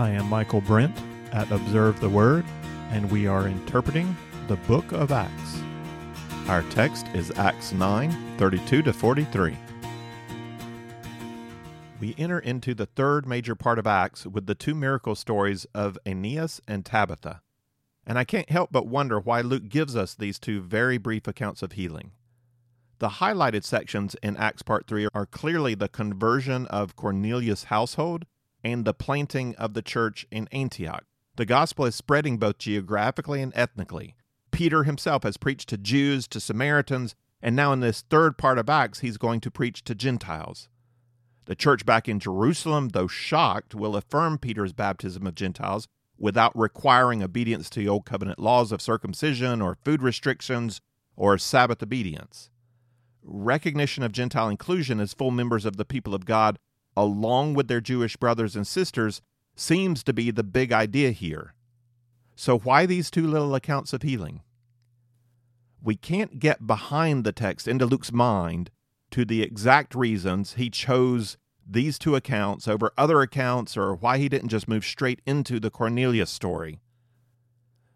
I am Michael Brent at Observe the Word, and we are interpreting the book of Acts. Our text is Acts 9 32 to 43. We enter into the third major part of Acts with the two miracle stories of Aeneas and Tabitha. And I can't help but wonder why Luke gives us these two very brief accounts of healing. The highlighted sections in Acts Part 3 are clearly the conversion of Cornelius' household and the planting of the church in Antioch. The gospel is spreading both geographically and ethnically. Peter himself has preached to Jews, to Samaritans, and now in this third part of Acts, he's going to preach to Gentiles. The church back in Jerusalem, though shocked, will affirm Peter's baptism of Gentiles without requiring obedience to the Old Covenant laws of circumcision or food restrictions or Sabbath obedience. Recognition of Gentile inclusion as full members of the people of God, along with their Jewish brothers and sisters, seems to be the big idea here. So, why these two little accounts of healing? We can't get behind the text into Luke's mind to the exact reasons he chose these two accounts over other accounts or why he didn't just move straight into the Cornelius story.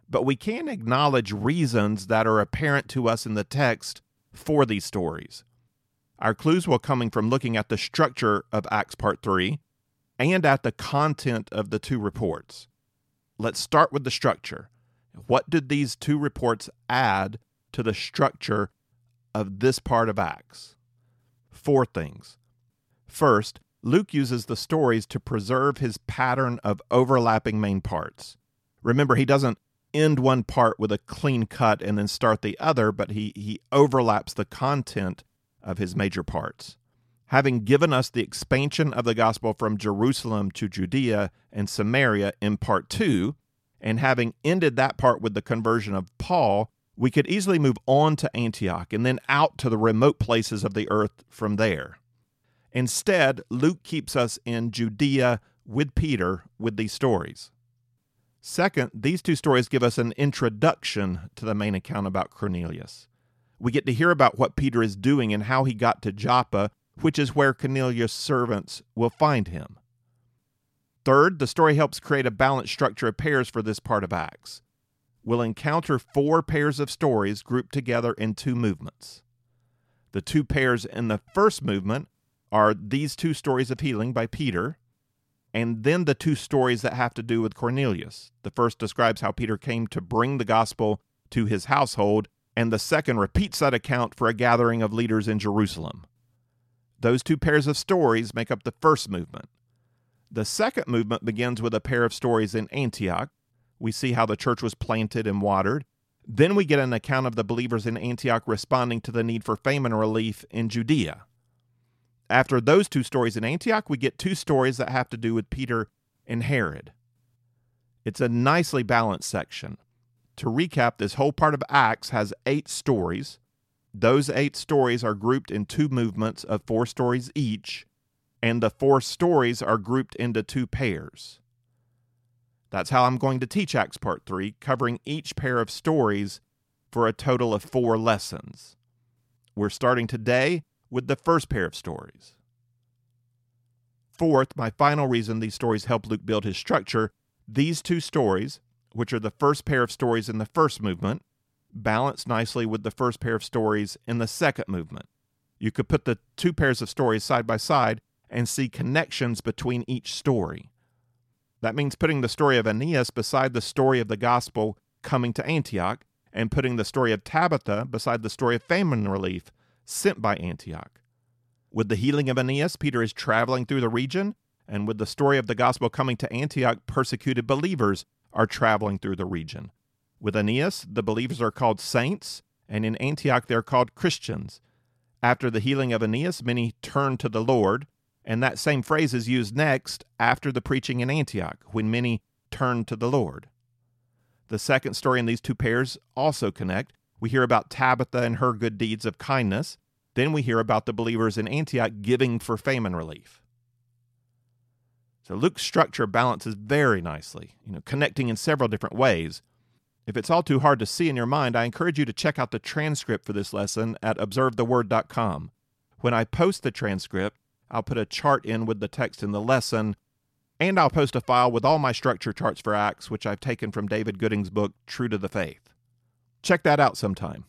But we can acknowledge reasons that are apparent to us in the text for these stories. Our clues will coming from looking at the structure of Acts part 3 and at the content of the two reports. Let's start with the structure. What did these two reports add to the structure of this part of Acts? Four things. First, Luke uses the stories to preserve his pattern of overlapping main parts. Remember, he doesn't end one part with a clean cut and then start the other, but he, he overlaps the content of his major parts. Having given us the expansion of the gospel from Jerusalem to Judea and Samaria in part two, and having ended that part with the conversion of Paul, we could easily move on to Antioch and then out to the remote places of the earth from there. Instead, Luke keeps us in Judea with Peter with these stories. Second, these two stories give us an introduction to the main account about Cornelius. We get to hear about what Peter is doing and how he got to Joppa, which is where Cornelius' servants will find him. Third, the story helps create a balanced structure of pairs for this part of Acts. We'll encounter four pairs of stories grouped together in two movements. The two pairs in the first movement are these two stories of healing by Peter, and then the two stories that have to do with Cornelius. The first describes how Peter came to bring the gospel to his household, and the second repeats that account for a gathering of leaders in Jerusalem. Those two pairs of stories make up the first movement. The second movement begins with a pair of stories in Antioch. We see how the church was planted and watered. Then we get an account of the believers in Antioch responding to the need for famine relief in Judea. After those two stories in Antioch, we get two stories that have to do with Peter and Herod. It's a nicely balanced section. To recap, this whole part of Acts has eight stories. Those eight stories are grouped in two movements of four stories each, and the four stories are grouped into two pairs. That's how I'm going to teach Acts Part 3, covering each pair of stories for a total of four lessons. We're starting today with the first pair of stories. Fourth, my final reason these stories help Luke build his structure, these two stories, which are the first pair of stories in the first movement, balance nicely with the first pair of stories in the second movement. You could put the two pairs of stories side by side and see connections between each story. That means putting the story of Aeneas beside the story of the gospel coming to Antioch, and putting the story of Tabitha beside the story of famine relief sent by Antioch. With the healing of Aeneas, Peter is traveling through the region, and with the story of the gospel coming to Antioch, persecuted believers are traveling through the region. With Aeneas, the believers are called saints, and in Antioch, they're called Christians. After the healing of Aeneas, many turned to the Lord, and that same phrase is used next after the preaching in Antioch, when many turned to the Lord. The second story in these two pairs also connect. We hear about Tabitha and her good deeds of kindness. Then we hear about the believers in Antioch giving for famine relief. So Luke's structure balances very nicely, you know, connecting in several different ways. If it's all too hard to see in your mind, I encourage you to check out the transcript for this lesson at observetheword.com. When I post the transcript, I'll put a chart in with the text in the lesson and I'll post a file with all my structure charts for Acts, which I've taken from David Gooding's book, True to the Faith. Check that out sometime.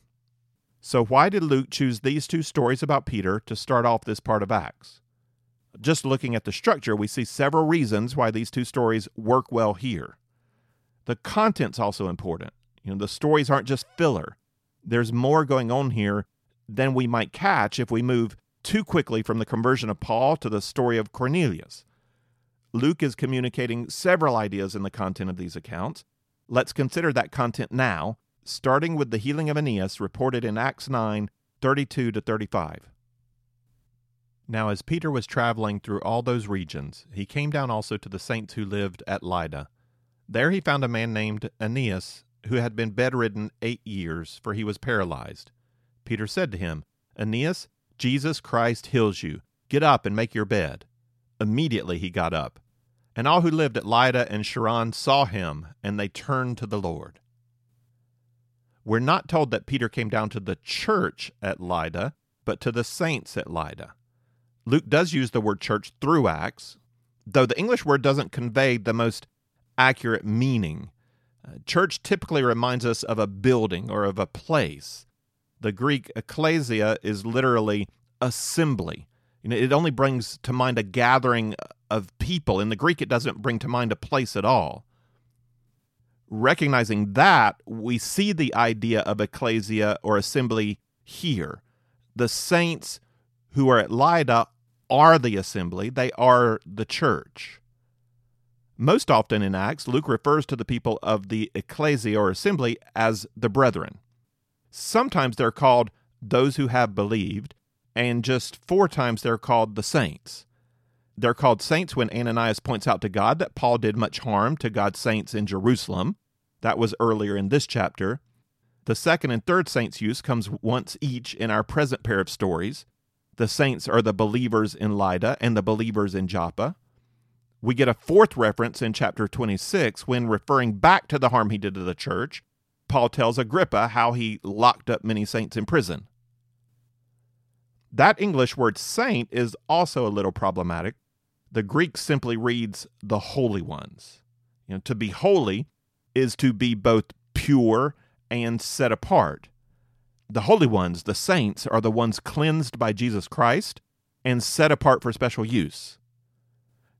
So, why did Luke choose these two stories about Peter to start off this part of Acts? Just looking at the structure, we see several reasons why these two stories work well here. The content's also important. You know, the stories aren't just filler. There's more going on here than we might catch if we move too quickly from the conversion of Paul to the story of Cornelius. Luke is communicating several ideas in the content of these accounts. Let's consider that content now, starting with the healing of Aeneas reported in Acts 9 32 to 35. Now, as Peter was traveling through all those regions, he came down also to the saints who lived at Lydda. There he found a man named Aeneas, who had been bedridden eight years, for he was paralyzed. Peter said to him, Aeneas, Jesus Christ heals you. Get up and make your bed. Immediately he got up. And all who lived at Lydda and Sharon saw him, and they turned to the Lord. We're not told that Peter came down to the church at Lydda, but to the saints at Lydda. Luke does use the word church through Acts, though the English word doesn't convey the most accurate meaning. Uh, church typically reminds us of a building or of a place. The Greek ecclesia is literally assembly. You know, it only brings to mind a gathering of people. In the Greek, it doesn't bring to mind a place at all. Recognizing that, we see the idea of ecclesia or assembly here. The saints who are at Lydda are the assembly, they are the church. Most often in Acts, Luke refers to the people of the ecclesia or assembly as the brethren. Sometimes they're called those who have believed, and just four times they're called the saints. They're called saints when Ananias points out to God that Paul did much harm to God's saints in Jerusalem. That was earlier in this chapter. The second and third saints' use comes once each in our present pair of stories. The saints are the believers in Lydda and the believers in Joppa. We get a fourth reference in chapter 26 when referring back to the harm he did to the church. Paul tells Agrippa how he locked up many saints in prison. That English word saint is also a little problematic. The Greek simply reads the holy ones. You know, to be holy is to be both pure and set apart. The holy ones, the saints, are the ones cleansed by Jesus Christ and set apart for special use.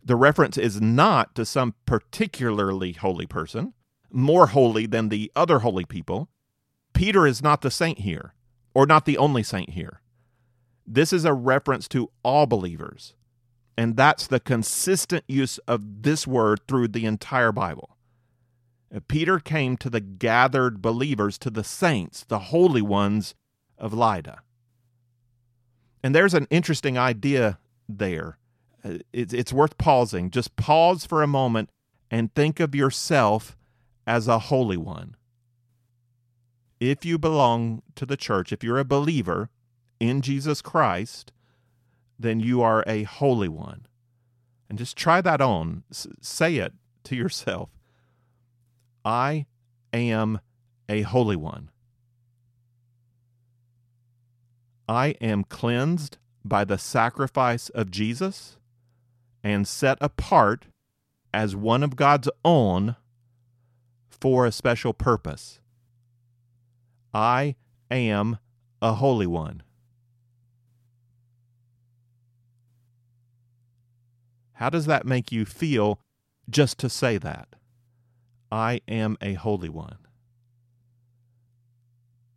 The reference is not to some particularly holy person, more holy than the other holy people. Peter is not the saint here, or not the only saint here. This is a reference to all believers, and that's the consistent use of this word through the entire Bible. Peter came to the gathered believers, to the saints, the holy ones of Lydda. And there's an interesting idea there. Uh, it's, worth pausing. Just pause for a moment and think of yourself as a holy one. If you belong to the church, if you're a believer in Jesus Christ, then you are a holy one. And just try that on. Say it to yourself. I am a holy one. I am cleansed by the sacrifice of Jesus and set apart as one of God's own for a special purpose. I am a holy one. How does that make you feel just to say that? I am a holy one.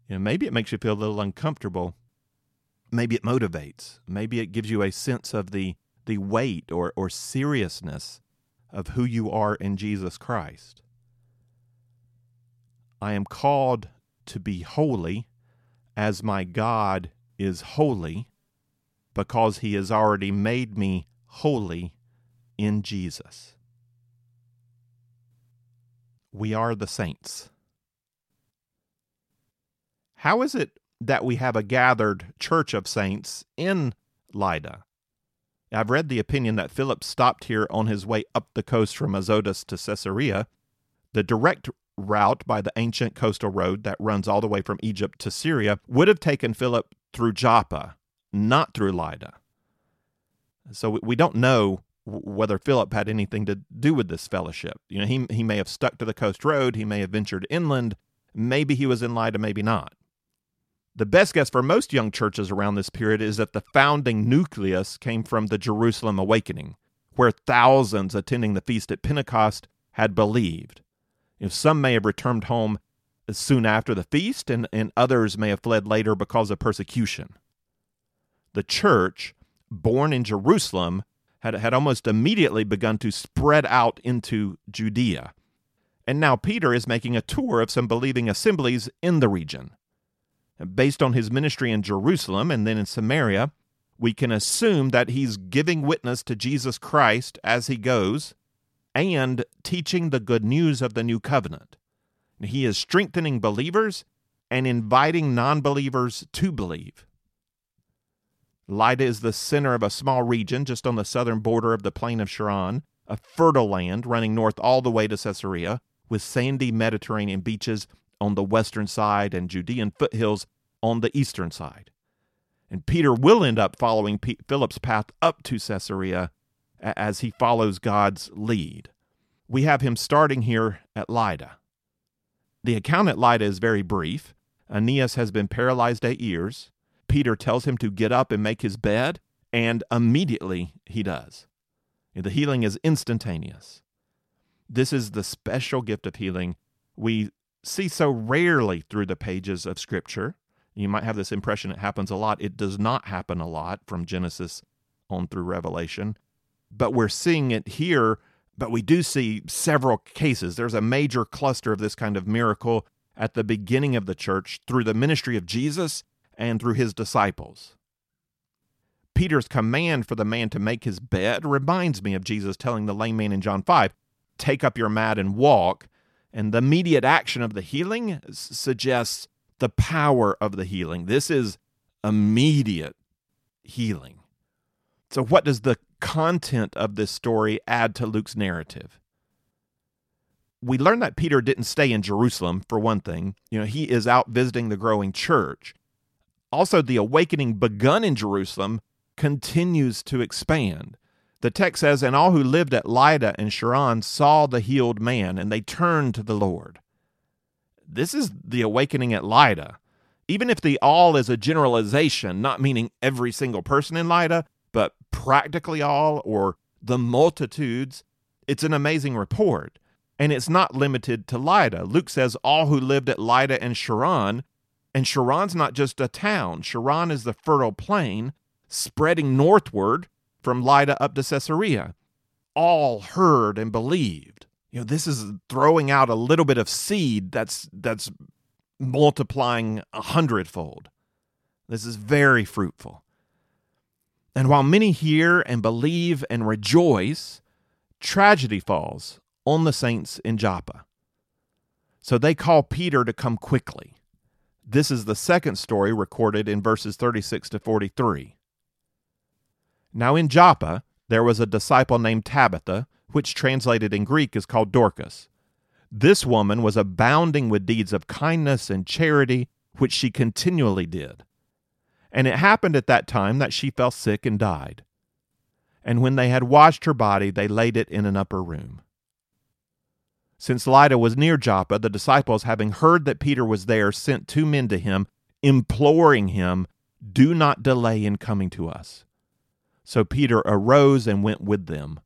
You know, maybe it makes you feel a little uncomfortable. Maybe it motivates. Maybe it gives you a sense of the, the weight or, or seriousness of who you are in Jesus Christ. I am called to be holy as my God is holy because he has already made me holy in Jesus. We are the saints. How is it that we have a gathered church of saints in Lydda? I've read the opinion that Philip stopped here on his way up the coast from Azotus to Caesarea. The direct route by the ancient coastal road that runs all the way from Egypt to Syria would have taken Philip through Joppa, not through Lydda. So we don't know whether Philip had anything to do with this fellowship. You know, he, he may have stuck to the coast road, he may have ventured inland, maybe he was in Lydda, maybe not. The best guess for most young churches around this period is that the founding nucleus came from the Jerusalem awakening, where thousands attending the feast at Pentecost had believed. Know, some may have returned home soon after the feast, and, and others may have fled later because of persecution. The church, born in Jerusalem, had, had almost immediately begun to spread out into Judea. And now Peter is making a tour of some believing assemblies in the region. Based on his ministry in Jerusalem and then in Samaria, we can assume that he's giving witness to Jesus Christ as he goes and teaching the good news of the new covenant. He is strengthening believers and inviting non believers to believe. Lydda is the center of a small region just on the southern border of the plain of Sharon, a fertile land running north all the way to Caesarea, with sandy Mediterranean beaches on the western side and Judean foothills on the eastern side. And Peter will end up following P- Philip's path up to Caesarea as he follows God's lead. We have him starting here at Lydda. The account at Lydda is very brief. Aeneas has been paralyzed eight years. Peter tells him to get up and make his bed, and immediately he does. The healing is instantaneous. This is the special gift of healing we see so rarely through the pages of Scripture. You might have this impression it happens a lot. It does not happen a lot from Genesis on through Revelation, but we're seeing it here. But we do see several cases. There's a major cluster of this kind of miracle at the beginning of the church through the ministry of Jesus and through his disciples. Peter's command for the man to make his bed reminds me of Jesus telling the lame man in John 5, Take up your mat and walk. And the immediate action of the healing suggests the power of the healing. This is immediate healing. So, what does the content of this story add to Luke's narrative? We learn that Peter didn't stay in Jerusalem, for one thing. You know, he is out visiting the growing church. Also, the awakening begun in Jerusalem continues to expand. The text says, And all who lived at Lydda and Sharon saw the healed man, and they turned to the Lord. This is the awakening at Lydda. Even if the all is a generalization, not meaning every single person in Lydda, but practically all or the multitudes, it's an amazing report. And it's not limited to Lydda. Luke says all who lived at Lydda and Sharon, and Sharon's not just a town, Sharon is the fertile plain spreading northward from Lydda up to Caesarea. All heard and believed. You know, this is throwing out a little bit of seed that's that's multiplying a hundredfold. This is very fruitful. And while many hear and believe and rejoice, tragedy falls on the saints in Joppa. So they call Peter to come quickly. This is the second story recorded in verses 36 to 43. Now in Joppa there was a disciple named Tabitha, which translated in Greek is called Dorcas. This woman was abounding with deeds of kindness and charity, which she continually did. And it happened at that time that she fell sick and died. And when they had washed her body, they laid it in an upper room. Since Lydda was near Joppa, the disciples, having heard that Peter was there, sent two men to him, imploring him, Do not delay in coming to us. So Peter arose and went with them.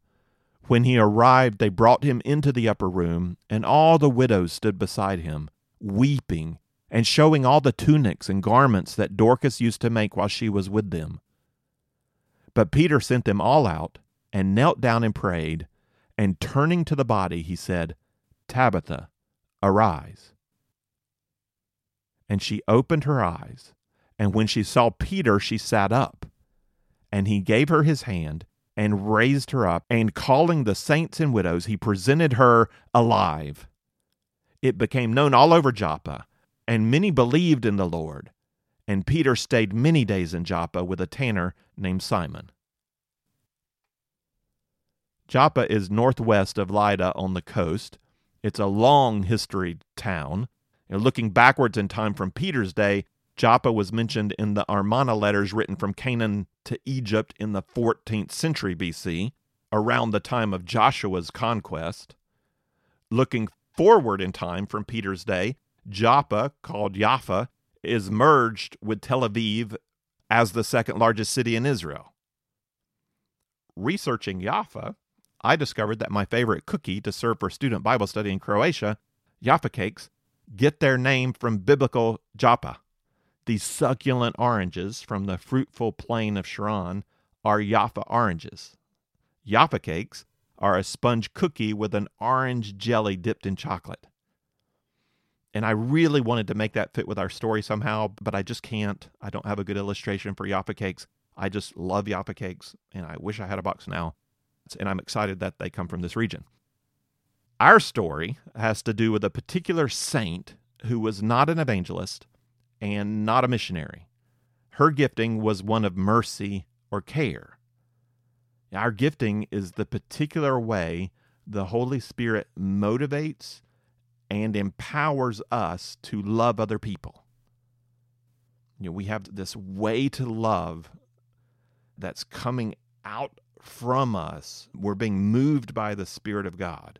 When he arrived, they brought him into the upper room, and all the widows stood beside him, weeping, and showing all the tunics and garments that Dorcas used to make while she was with them. But Peter sent them all out, and knelt down and prayed, and turning to the body, he said, Tabitha, arise. And she opened her eyes, and when she saw Peter, she sat up. And he gave her his hand and raised her up, and calling the saints and widows, he presented her alive. It became known all over Joppa, and many believed in the Lord. And Peter stayed many days in Joppa with a tanner named Simon. Joppa is northwest of Lydda on the coast. It's a long history town. You know, looking backwards in time from Peter's day, Joppa was mentioned in the Armana letters written from Canaan to Egypt in the 14th century BC. around the time of Joshua's conquest. Looking forward in time from Peter's day, Joppa, called Jaffa, is merged with Tel Aviv as the second largest city in Israel. Researching Jaffa, I discovered that my favorite cookie to serve for student Bible study in Croatia, Jaffa cakes, get their name from biblical Joppa. These succulent oranges from the fruitful plain of Sharon are Jaffa oranges. Jaffa cakes are a sponge cookie with an orange jelly dipped in chocolate. And I really wanted to make that fit with our story somehow, but I just can't. I don't have a good illustration for Jaffa cakes. I just love Jaffa cakes, and I wish I had a box now. And I'm excited that they come from this region. Our story has to do with a particular saint who was not an evangelist and not a missionary. Her gifting was one of mercy or care. Our gifting is the particular way the Holy Spirit motivates and empowers us to love other people. You know, we have this way to love that's coming out from us. We're being moved by the Spirit of God.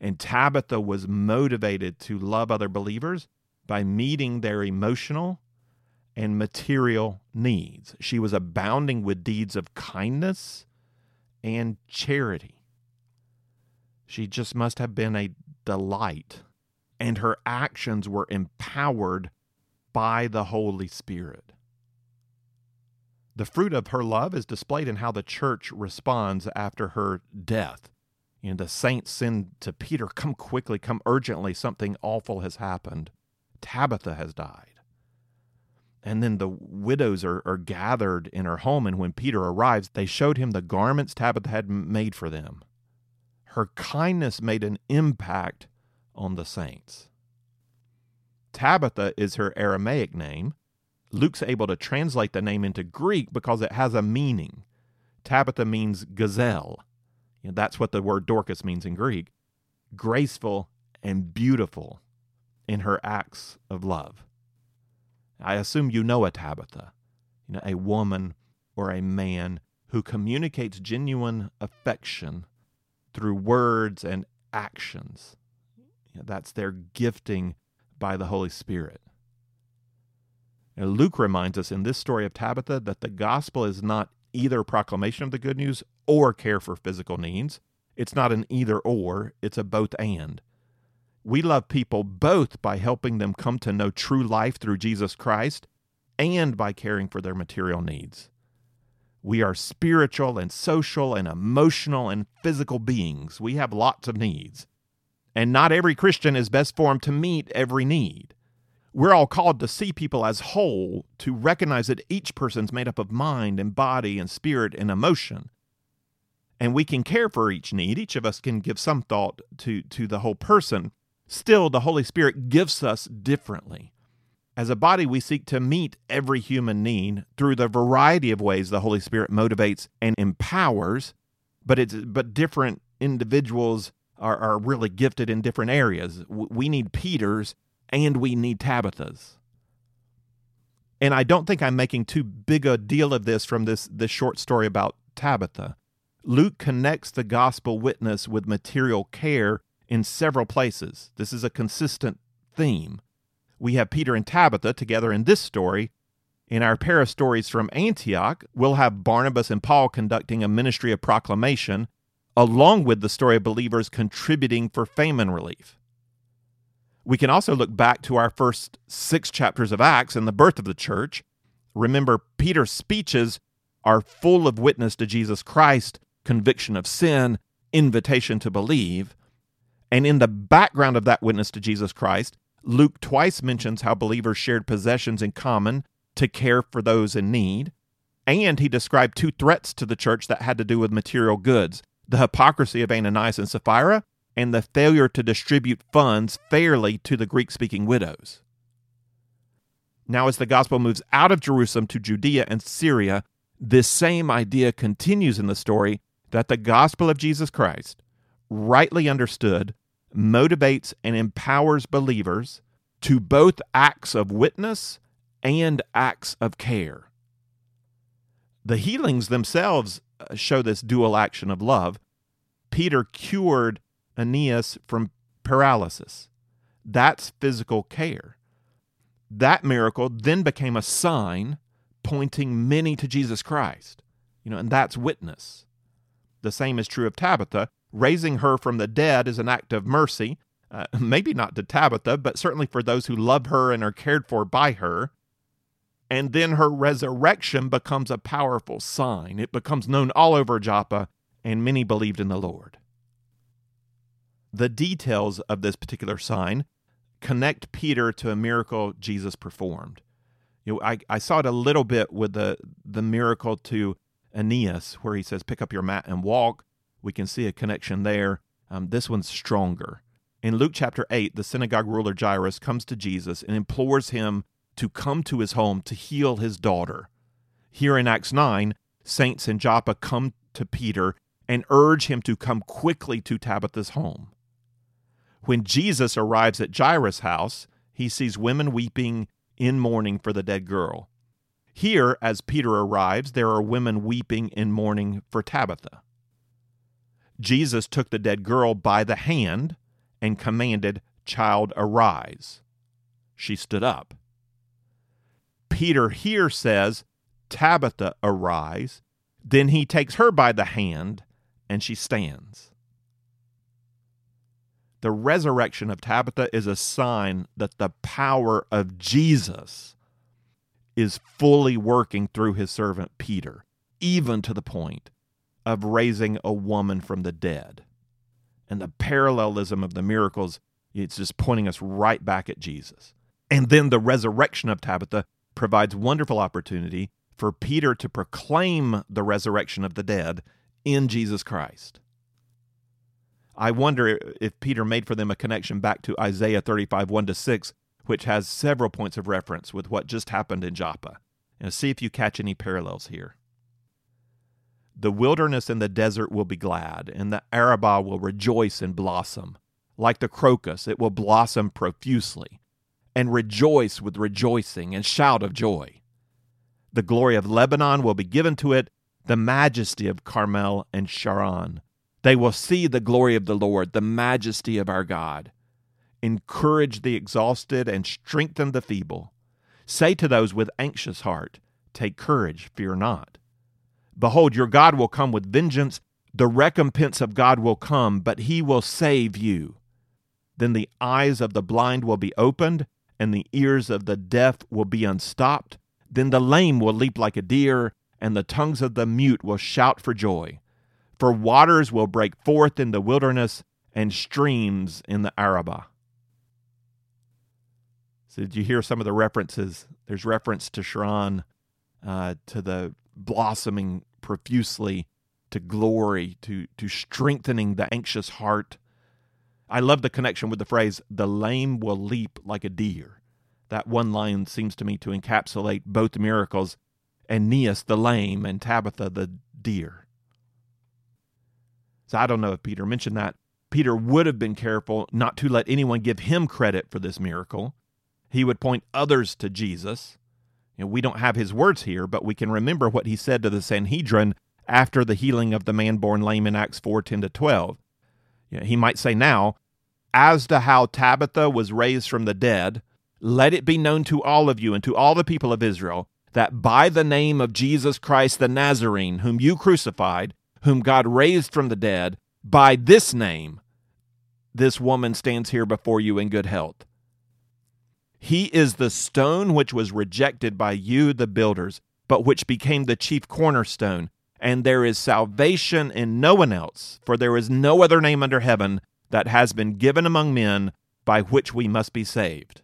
And Tabitha was motivated to love other believers by meeting their emotional and material needs. She was abounding with deeds of kindness and charity. She just must have been a delight, and her actions were empowered by the Holy Spirit. The fruit of her love is displayed in how the church responds after her death. You know, the saints send to Peter, Come quickly, come urgently, something awful has happened. Tabitha has died. And then the widows are, are gathered in her home, and when Peter arrives, they showed him the garments Tabitha had made for them. Her kindness made an impact on the saints. Tabitha is her Aramaic name. Luke's able to translate the name into Greek because it has a meaning. Tabitha means gazelle. You know, that's what the word Dorcas means in Greek. Graceful and beautiful in her acts of love. I assume you know a Tabitha, you know, a woman or a man who communicates genuine affection through words and actions. You know, that's their gifting by the Holy Spirit. Now, Luke reminds us in this story of Tabitha that the gospel is not either proclamation of the good news or care for physical needs. It's not an either or, it's a both and. We love people both by helping them come to know true life through Jesus Christ and by caring for their material needs. We are spiritual and social and emotional and physical beings. We have lots of needs. And not every Christian is best formed to meet every need. We're all called to see people as whole, to recognize that each person's made up of mind and body and spirit and emotion. And we can care for each need. Each of us can give some thought to, to the whole person. Still, the Holy Spirit gifts us differently. As a body, we seek to meet every human need through the variety of ways the Holy Spirit motivates and empowers, but it's but different individuals are, are really gifted in different areas. We need Peters and we need Tabithas. And I don't think I'm making too big a deal of this from this, this short story about Tabitha. Luke connects the gospel witness with material care in several places. This is a consistent theme. We have Peter and Tabitha together in this story. In our para stories from Antioch, we'll have Barnabas and Paul conducting a ministry of proclamation, along with the story of believers contributing for famine relief. We can also look back to our first six chapters of Acts and the birth of the church. Remember, Peter's speeches are full of witness to Jesus Christ, conviction of sin, invitation to believe. And in the background of that witness to Jesus Christ, Luke twice mentions how believers shared possessions in common to care for those in need. And he described two threats to the church that had to do with material goods the hypocrisy of Ananias and Sapphira, and the failure to distribute funds fairly to the Greek speaking widows. Now, as the gospel moves out of Jerusalem to Judea and Syria, this same idea continues in the story that the gospel of Jesus Christ, rightly understood, motivates and empowers believers to both acts of witness and acts of care. The healings themselves uh, show this dual action of love. Peter cured Aeneas from paralysis. That's physical care. That miracle then became a sign pointing many to Jesus Christ. You know, and that's witness. The same is true of Tabitha. Raising her from the dead is an act of mercy, uh, maybe not to Tabitha, but certainly for those who love her and are cared for by her. And then her resurrection becomes a powerful sign. It becomes known all over Joppa, and many believed in the Lord. The details of this particular sign connect Peter to a miracle Jesus performed. You know, I, I saw it a little bit with the the miracle to Aeneas, where he says, "Pick up your mat and walk." We can see a connection there. Um, this one's stronger. In Luke chapter 8, the synagogue ruler Jairus comes to Jesus and implores him to come to his home to heal his daughter. Here in Acts 9, saints in Joppa come to Peter and urge him to come quickly to Tabitha's home. When Jesus arrives at Jairus' house, he sees women weeping in mourning for the dead girl. Here, as Peter arrives, there are women weeping in mourning for Tabitha. Jesus took the dead girl by the hand and commanded, Child, arise. She stood up. Peter here says, Tabitha, arise. Then he takes her by the hand and she stands. The resurrection of Tabitha is a sign that the power of Jesus is fully working through his servant Peter, even to the point of raising a woman from the dead. And the parallelism of the miracles, it's just pointing us right back at Jesus. And then the resurrection of Tabitha provides wonderful opportunity for Peter to proclaim the resurrection of the dead in Jesus Christ. I wonder if Peter made for them a connection back to Isaiah 35, 1 to 6, which has several points of reference with what just happened in Joppa. And see if you catch any parallels here. The wilderness and the desert will be glad, and the Arabah will rejoice and blossom. Like the crocus, it will blossom profusely, and rejoice with rejoicing and shout of joy. The glory of Lebanon will be given to it, the majesty of Carmel and Sharon. They will see the glory of the Lord, the majesty of our God. Encourage the exhausted and strengthen the feeble. Say to those with anxious heart, Take courage, fear not. Behold, your God will come with vengeance. The recompense of God will come, but he will save you. Then the eyes of the blind will be opened, and the ears of the deaf will be unstopped. Then the lame will leap like a deer, and the tongues of the mute will shout for joy. For waters will break forth in the wilderness and streams in the Arabah. So, did you hear some of the references? There's reference to Sharon, uh, to the blossoming profusely, to glory, to, to strengthening the anxious heart. I love the connection with the phrase, the lame will leap like a deer. That one line seems to me to encapsulate both miracles Aeneas the lame and Tabitha the deer. So I don't know if Peter mentioned that. Peter would have been careful not to let anyone give him credit for this miracle. He would point others to Jesus. You know, we don't have his words here, but we can remember what he said to the Sanhedrin after the healing of the man born lame in Acts 4 10 to 12. You know, he might say now, As to how Tabitha was raised from the dead, let it be known to all of you and to all the people of Israel that by the name of Jesus Christ the Nazarene, whom you crucified, whom God raised from the dead, by this name, this woman stands here before you in good health. He is the stone which was rejected by you, the builders, but which became the chief cornerstone. And there is salvation in no one else, for there is no other name under heaven that has been given among men by which we must be saved.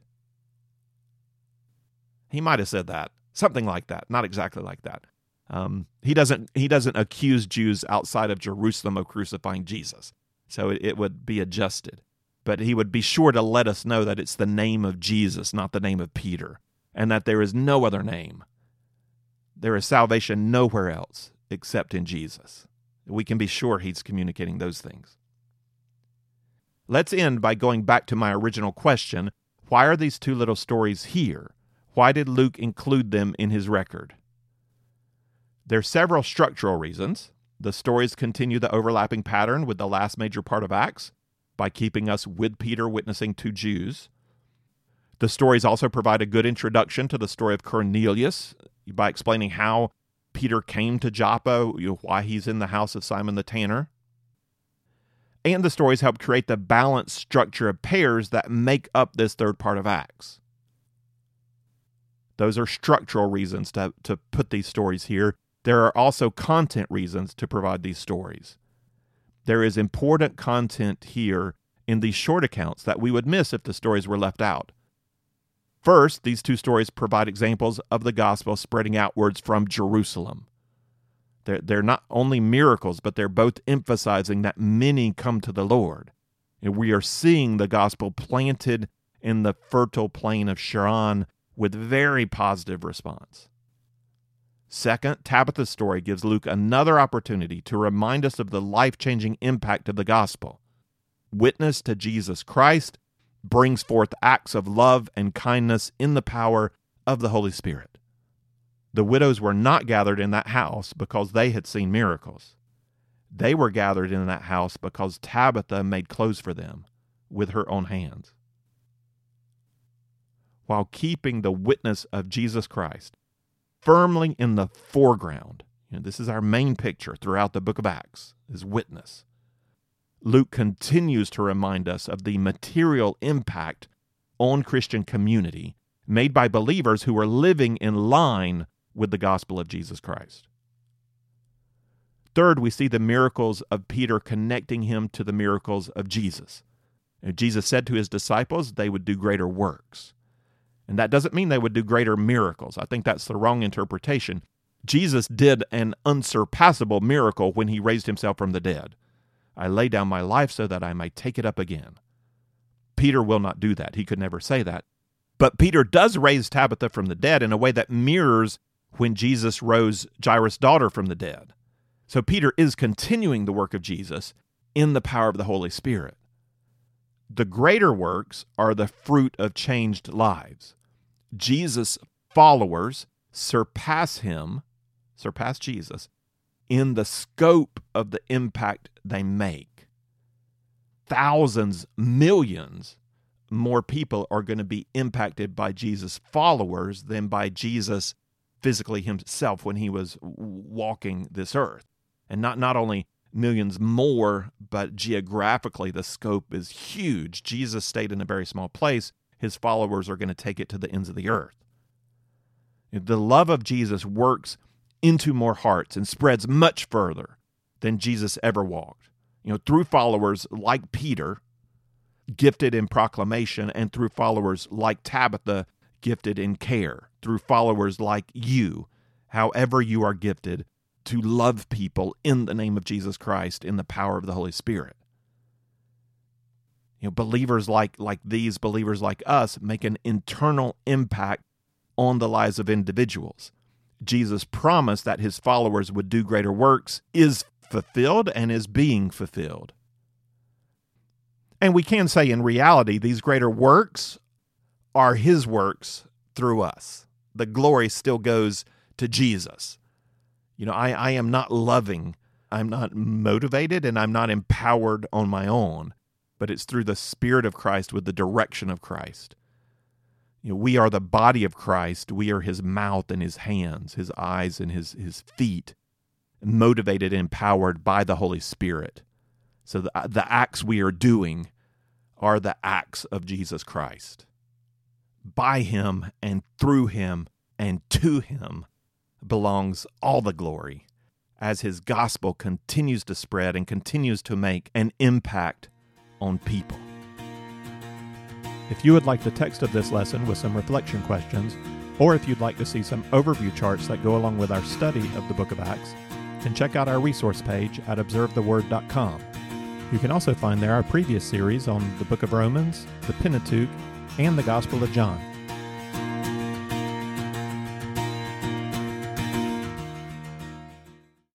He might have said that, something like that, not exactly like that. Um, he doesn't he doesn't accuse Jews outside of Jerusalem of crucifying Jesus, so it, it would be adjusted. But he would be sure to let us know that it's the name of Jesus, not the name of Peter, and that there is no other name. There is salvation nowhere else except in Jesus. We can be sure he's communicating those things. Let's end by going back to my original question why are these two little stories here? Why did Luke include them in his record? There are several structural reasons. The stories continue the overlapping pattern with the last major part of Acts by keeping us with Peter witnessing to Jews. The stories also provide a good introduction to the story of Cornelius by explaining how Peter came to Joppa, you know, why he's in the house of Simon the Tanner. And the stories help create the balanced structure of pairs that make up this third part of Acts. Those are structural reasons to, to put these stories here. There are also content reasons to provide these stories. There is important content here in these short accounts that we would miss if the stories were left out. First, these two stories provide examples of the gospel spreading outwards from Jerusalem. They're, they're not only miracles, but they're both emphasizing that many come to the Lord. And we are seeing the gospel planted in the fertile plain of Sharon with very positive response. Second, Tabitha's story gives Luke another opportunity to remind us of the life changing impact of the gospel. Witness to Jesus Christ brings forth acts of love and kindness in the power of the Holy Spirit. The widows were not gathered in that house because they had seen miracles. They were gathered in that house because Tabitha made clothes for them with her own hands. While keeping the witness of Jesus Christ firmly in the foreground. You know, this is our main picture throughout the book of Acts, is witness. Luke continues to remind us of the material impact on Christian community made by believers who are living in line with the gospel of Jesus Christ. Third, we see the miracles of Peter connecting him to the miracles of Jesus. Jesus said to his disciples they would do greater works. And that doesn't mean they would do greater miracles. I think that's the wrong interpretation. Jesus did an unsurpassable miracle when he raised himself from the dead. I lay down my life so that I may take it up again. Peter will not do that. He could never say that. But Peter does raise Tabitha from the dead in a way that mirrors when Jesus rose Jairus' daughter from the dead. So Peter is continuing the work of Jesus in the power of the Holy Spirit. The greater works are the fruit of changed lives. Jesus' followers surpass him, surpass Jesus, in the scope of the impact they make. Thousands, millions more people are going to be impacted by Jesus' followers than by Jesus physically himself when he was walking this earth. And not, not only millions more, but geographically, the scope is huge. Jesus stayed in a very small place his followers are going to take it to the ends of the earth. The love of Jesus works into more hearts and spreads much further than Jesus ever walked. You know, through followers like Peter, gifted in proclamation, and through followers like Tabitha, gifted in care, through followers like you, however you are gifted, to love people in the name of Jesus Christ in the power of the Holy Spirit you know believers like like these believers like us make an internal impact on the lives of individuals. Jesus promised that his followers would do greater works is fulfilled and is being fulfilled. And we can say in reality these greater works are his works through us. The glory still goes to jesus. You know i, I am not loving i'm not motivated and i'm not empowered on my own but it's through the Spirit of Christ with the direction of Christ. You know, we are the body of Christ. We are his mouth and his hands, his eyes and his, his feet, motivated and empowered by the Holy Spirit. So the, uh, the acts we are doing are the acts of Jesus Christ. By him and through him and to him belongs all the glory as his gospel continues to spread and continues to make an impact on people. If you would like the text of this lesson with some reflection questions, or if you'd like to see some overview charts that go along with our study of the book of Acts, then check out our resource page at observetheword.com. You can also find there our previous series on the book of Romans, the Pentateuch, and the Gospel of John.